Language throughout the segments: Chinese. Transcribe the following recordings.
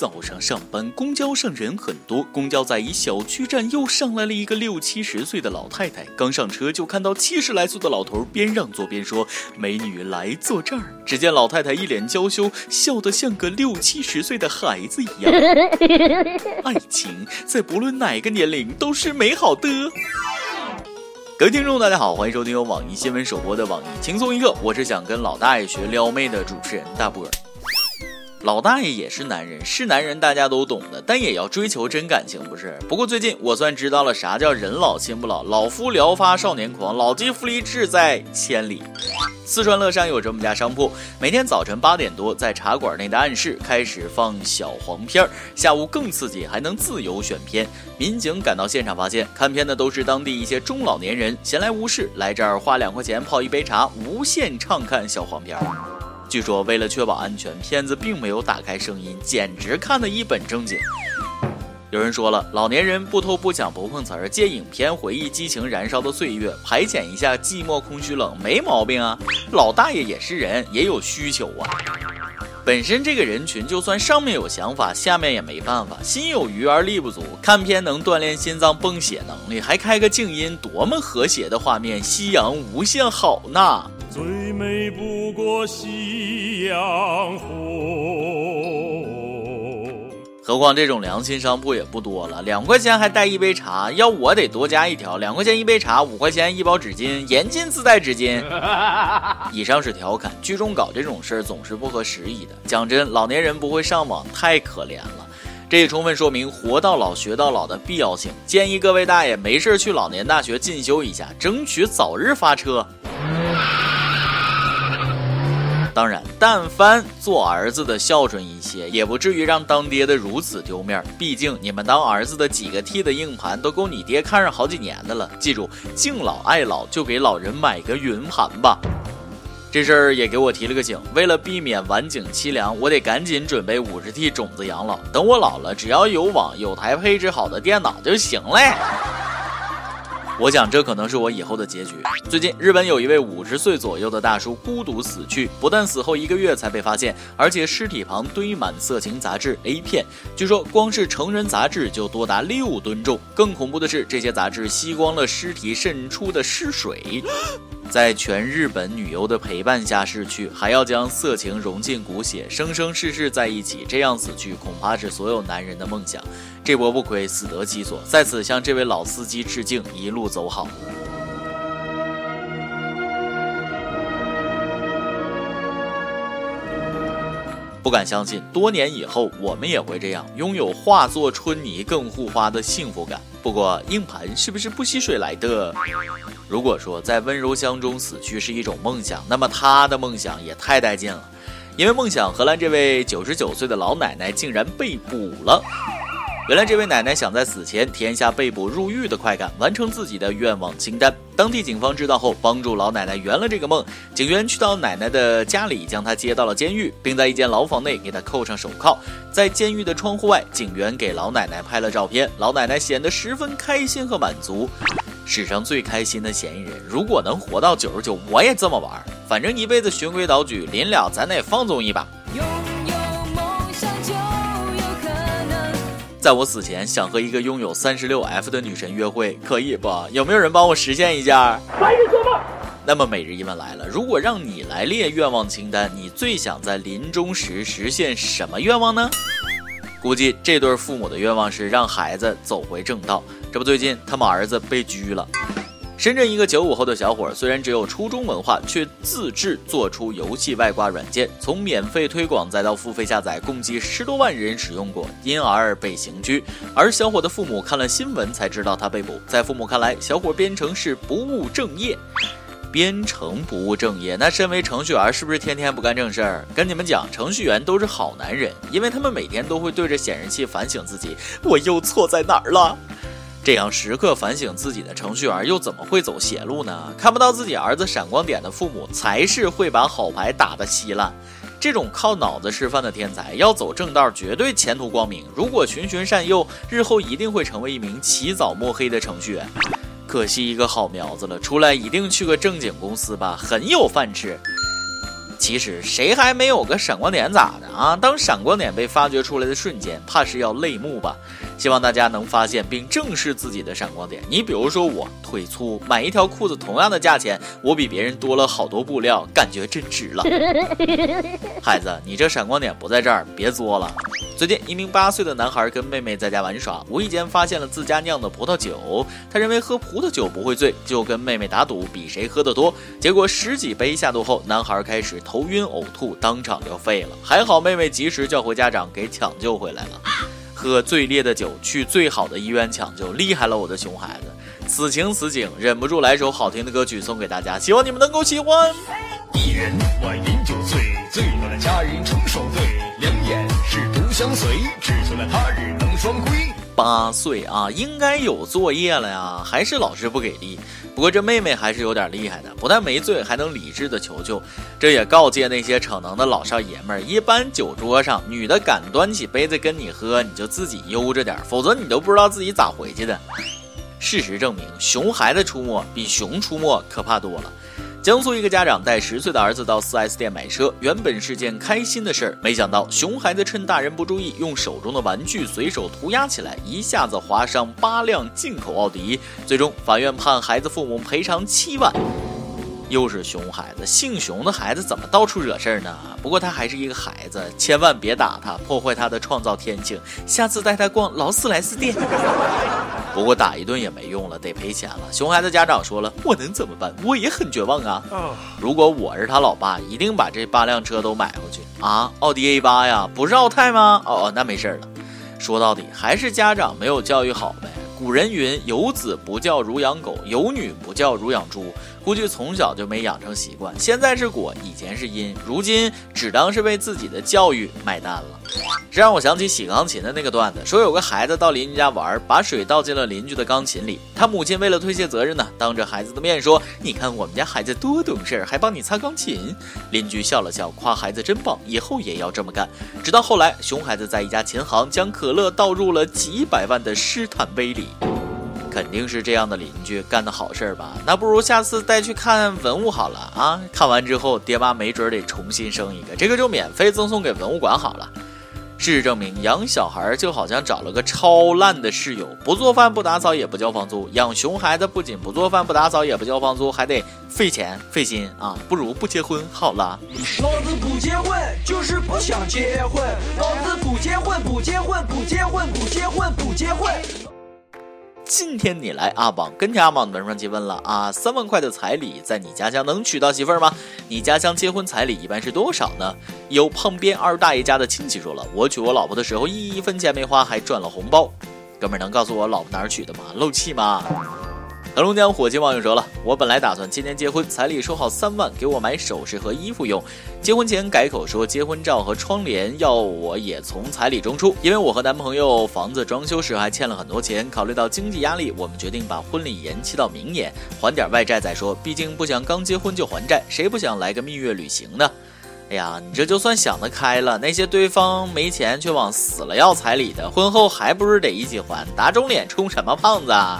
早上上班，公交上人很多。公交在一小区站又上来了一个六七十岁的老太太。刚上车就看到七十来岁的老头边让座边说：“美女来坐这儿。”只见老太太一脸娇羞，笑得像个六七十岁的孩子一样。爱情在不论哪个年龄都是美好的。各位听众，大家好，欢迎收听由网易新闻首播的网易轻松一刻，我是想跟老大爷学撩妹的主持人大波。老大爷也是男人，是男人大家都懂的，但也要追求真感情，不是？不过最近我算知道了啥叫人老心不老，老夫聊发少年狂，老骥伏枥志在千里。四川乐山有这么家商铺，每天早晨八点多，在茶馆内的暗室开始放小黄片儿，下午更刺激，还能自由选片。民警赶到现场发现，看片的都是当地一些中老年人，闲来无事来这儿花两块钱泡一杯茶，无限畅看小黄片儿。据说，为了确保安全，片子并没有打开声音，简直看得一本正经。有人说了，老年人不偷不抢不碰瓷儿，借影片回忆激情燃烧的岁月，排遣一下寂寞空虚冷，没毛病啊。老大爷也是人，也有需求啊。本身这个人群，就算上面有想法，下面也没办法。心有余而力不足，看片能锻炼心脏泵血能力，还开个静音，多么和谐的画面，夕阳无限好呢。最美不过夕阳红。何况这种良心商铺也不多了，两块钱还带一杯茶，要我得多加一条，两块钱一杯茶，五块钱一包纸巾，严禁自带纸巾。以上是调侃，剧中搞这种事儿总是不合时宜的。讲真，老年人不会上网太可怜了，这也充分说明活到老学到老的必要性。建议各位大爷没事去老年大学进修一下，争取早日发车。当然，但凡做儿子的孝顺一些，也不至于让当爹的如此丢面。毕竟你们当儿子的几个 T 的硬盘都够你爹看上好几年的了。记住，敬老爱老，就给老人买个云盘吧。这事儿也给我提了个醒，为了避免晚景凄凉，我得赶紧准备五十 T 种子养老。等我老了，只要有网，有台配置好的电脑就行嘞。我想这可能是我以后的结局。最近，日本有一位五十岁左右的大叔孤独死去，不但死后一个月才被发现，而且尸体旁堆满色情杂志、A 片，据说光是成人杂志就多达六吨重。更恐怖的是，这些杂志吸光了尸体渗出的尸水。在全日本女优的陪伴下逝去，还要将色情融进骨血，生生世世在一起，这样死去恐怕是所有男人的梦想。这波不亏，死得其所，在此向这位老司机致敬，一路走好。不敢相信，多年以后我们也会这样，拥有化作春泥更护花的幸福感。不过硬盘是不是不吸水来的？如果说在温柔乡中死去是一种梦想，那么他的梦想也太带劲了，因为梦想荷兰这位九十九岁的老奶奶竟然被捕了。原来这位奶奶想在死前体验下被捕入狱的快感，完成自己的愿望清单。当地警方知道后，帮助老奶奶圆了这个梦。警员去到奶奶的家里，将她接到了监狱，并在一间牢房内给她扣上手铐。在监狱的窗户外，警员给老奶奶拍了照片，老奶奶显得十分开心和满足。史上最开心的嫌疑人，如果能活到九十九，我也这么玩。反正一辈子循规蹈矩，临了咱得放纵一把。在我死前，想和一个拥有三十六 F 的女神约会，可以不？有没有人帮我实现一下？白日做梦。那么每日一问来了，如果让你来列愿望清单，你最想在临终时实现什么愿望呢？估计这对父母的愿望是让孩子走回正道。这不，最近他们儿子被拘了。深圳一个九五后的小伙，虽然只有初中文化，却自制做出游戏外挂软件，从免费推广再到付费下载，共计十多万人使用过，因而被刑拘。而小伙的父母看了新闻才知道他被捕，在父母看来，小伙编程是不务正业。编程不务正业，那身为程序员是不是天天不干正事儿？跟你们讲，程序员都是好男人，因为他们每天都会对着显示器反省自己，我又错在哪儿了。这样时刻反省自己的程序员又怎么会走邪路呢？看不到自己儿子闪光点的父母才是会把好牌打得稀烂。这种靠脑子吃饭的天才要走正道，绝对前途光明。如果循循善诱，日后一定会成为一名起早摸黑的程序员。可惜一个好苗子了，出来一定去个正经公司吧，很有饭吃。其实谁还没有个闪光点咋的啊？当闪光点被发掘出来的瞬间，怕是要泪目吧？希望大家能发现并正视自己的闪光点。你比如说我腿粗，买一条裤子同样的价钱，我比别人多了好多布料，感觉真值了。孩子，你这闪光点不在这儿，别作了。最近，一名八岁的男孩跟妹妹在家玩耍，无意间发现了自家酿的葡萄酒。他认为喝葡萄酒不会醉，就跟妹妹打赌，比谁喝得多。结果十几杯下肚后，男孩开始头晕呕吐，当场就废了。还好妹妹及时叫回家长，给抢救回来了。喝最烈的酒，去最好的医院抢救，厉害了，我的熊孩子！此情此景，忍不住来首好听的歌曲送给大家，希望你们能够喜欢。一人我饮酒醉，醉了的佳人成双对，两眼是独相随，只求了他日能双归。八岁啊，应该有作业了呀，还是老师不给力。不过这妹妹还是有点厉害的，不但没醉，还能理智的求救。这也告诫那些逞能的老少爷们儿：一般酒桌上，女的敢端起杯子跟你喝，你就自己悠着点，否则你都不知道自己咋回去的。事实证明，熊孩子出没比熊出没可怕多了。江苏一个家长带十岁的儿子到 4S 店买车，原本是件开心的事儿，没想到熊孩子趁大人不注意，用手中的玩具随手涂鸦起来，一下子划伤八辆进口奥迪。最终，法院判孩子父母赔偿七万。又是熊孩子，姓熊的孩子怎么到处惹事儿呢？不过他还是一个孩子，千万别打他，破坏他的创造天性。下次带他逛劳斯莱斯店。不过打一顿也没用了，得赔钱了。熊孩子家长说了，我能怎么办？我也很绝望啊。如果我是他老爸，一定把这八辆车都买回去啊。奥迪 A 八呀，不是奥泰吗？哦，那没事了。说到底还是家长没有教育好呗。古人云：“有子不教如养狗，有女不教如养猪。”估计从小就没养成习惯。现在是果，以前是因，如今只当是为自己的教育买单了。这让我想起洗钢琴的那个段子，说有个孩子到邻居家玩，把水倒进了邻居的钢琴里。他母亲为了推卸责任呢，当着孩子的面说：“你看我们家孩子多懂事，还帮你擦钢琴。”邻居笑了笑，夸孩子真棒，以后也要这么干。直到后来，熊孩子在一家琴行将可乐倒入了几百万的施坦杯里。肯定是这样的邻居干的好事儿吧？那不如下次带去看文物好了啊！看完之后，爹妈没准得重新生一个，这个就免费赠送给文物馆好了。事实证明，养小孩就好像找了个超烂的室友，不做饭不打扫也不交房租。养熊孩子不仅不做饭不打扫也不交房租，还得费钱费心啊！不如不结婚好了。老子不结婚就是不想结婚，老子不结婚不结婚不结婚不结婚不结婚。今天你来阿榜跟着阿榜门上提问了啊！三万块的彩礼在你家乡能娶到媳妇儿吗？你家乡结婚彩礼一般是多少呢？有旁边二大爷家的亲戚说了，我娶我老婆的时候一分钱没花，还赚了红包。哥们儿能告诉我老婆哪儿娶的吗？漏气吗？黑龙江火鸡网友说了：“我本来打算今年结婚，彩礼收好三万，给我买首饰和衣服用。结婚前改口说结婚照和窗帘要我也从彩礼中出，因为我和男朋友房子装修时还欠了很多钱。考虑到经济压力，我们决定把婚礼延期到明年，还点外债再说。毕竟不想刚结婚就还债，谁不想来个蜜月旅行呢？哎呀，你这就算想得开了。那些对方没钱却往死了要彩礼的，婚后还不是得一起还？打肿脸充什么胖子？”啊？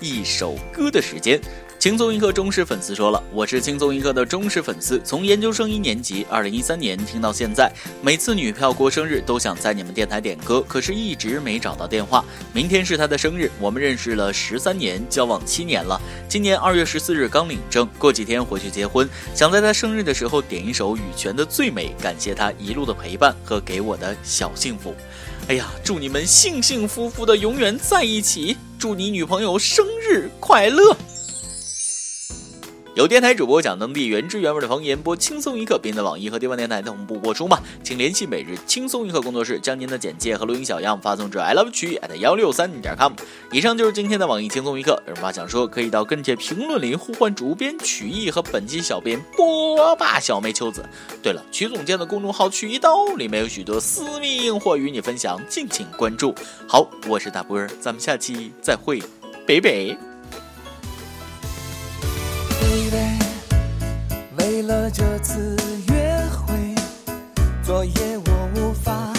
一首歌的时间，轻松一刻忠实粉丝说了：“我是轻松一刻的忠实粉丝，从研究生一年级，二零一三年听到现在，每次女票过生日都想在你们电台点歌，可是一直没找到电话。明天是她的生日，我们认识了十三年，交往七年了，今年二月十四日刚领证，过几天回去结婚，想在她生日的时候点一首羽泉的《最美》，感谢她一路的陪伴和给我的小幸福。哎呀，祝你们幸幸福福的永远在一起。”祝你女朋友生日快乐！有电台主播讲当地原汁原味的方言，播轻松一刻，并在网易和地方电台同步播出吗？请联系每日轻松一刻工作室，将您的简介和录音小样发送至 i love 曲艺 at 幺六三点 com。以上就是今天的网易轻松一刻。有什么话想说，可以到跟帖评论里呼唤主编曲艺和本期小编波霸小妹秋子。对了，曲总监的公众号曲一刀里面有许多私密硬货与你分享，敬请关注。好，我是大波儿，咱们下期再会，北北。了这次约会，昨夜我无法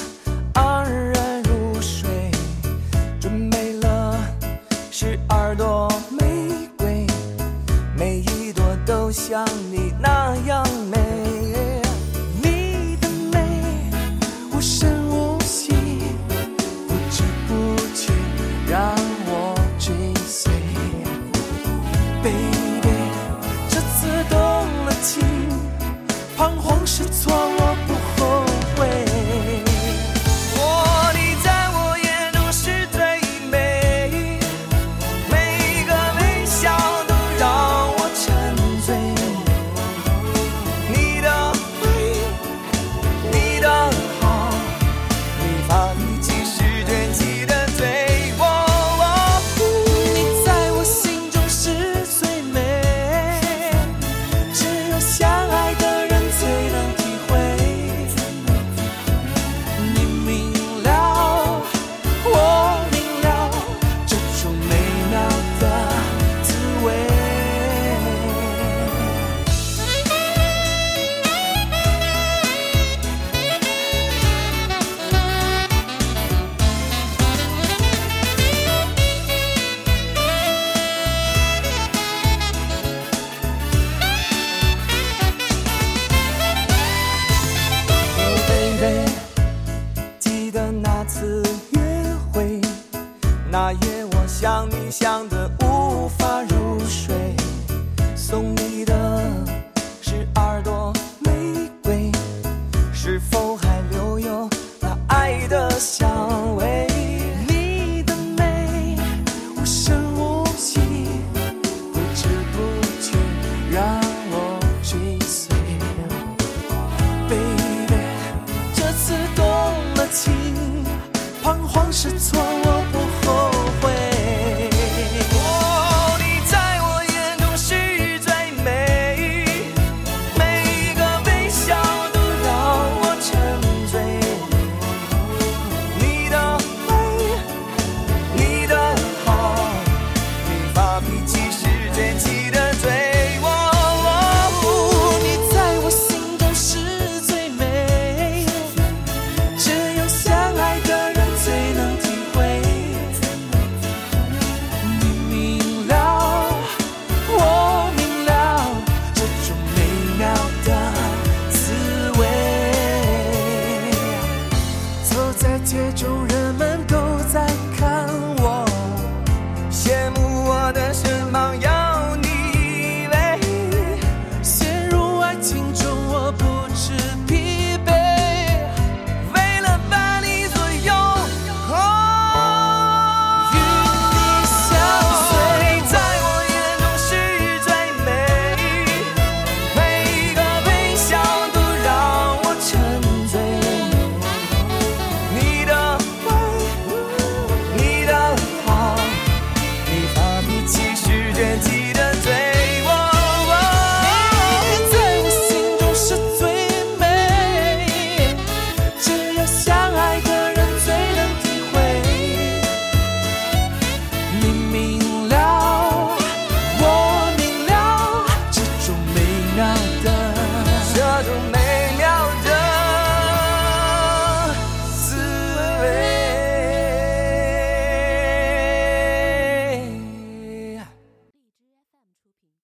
小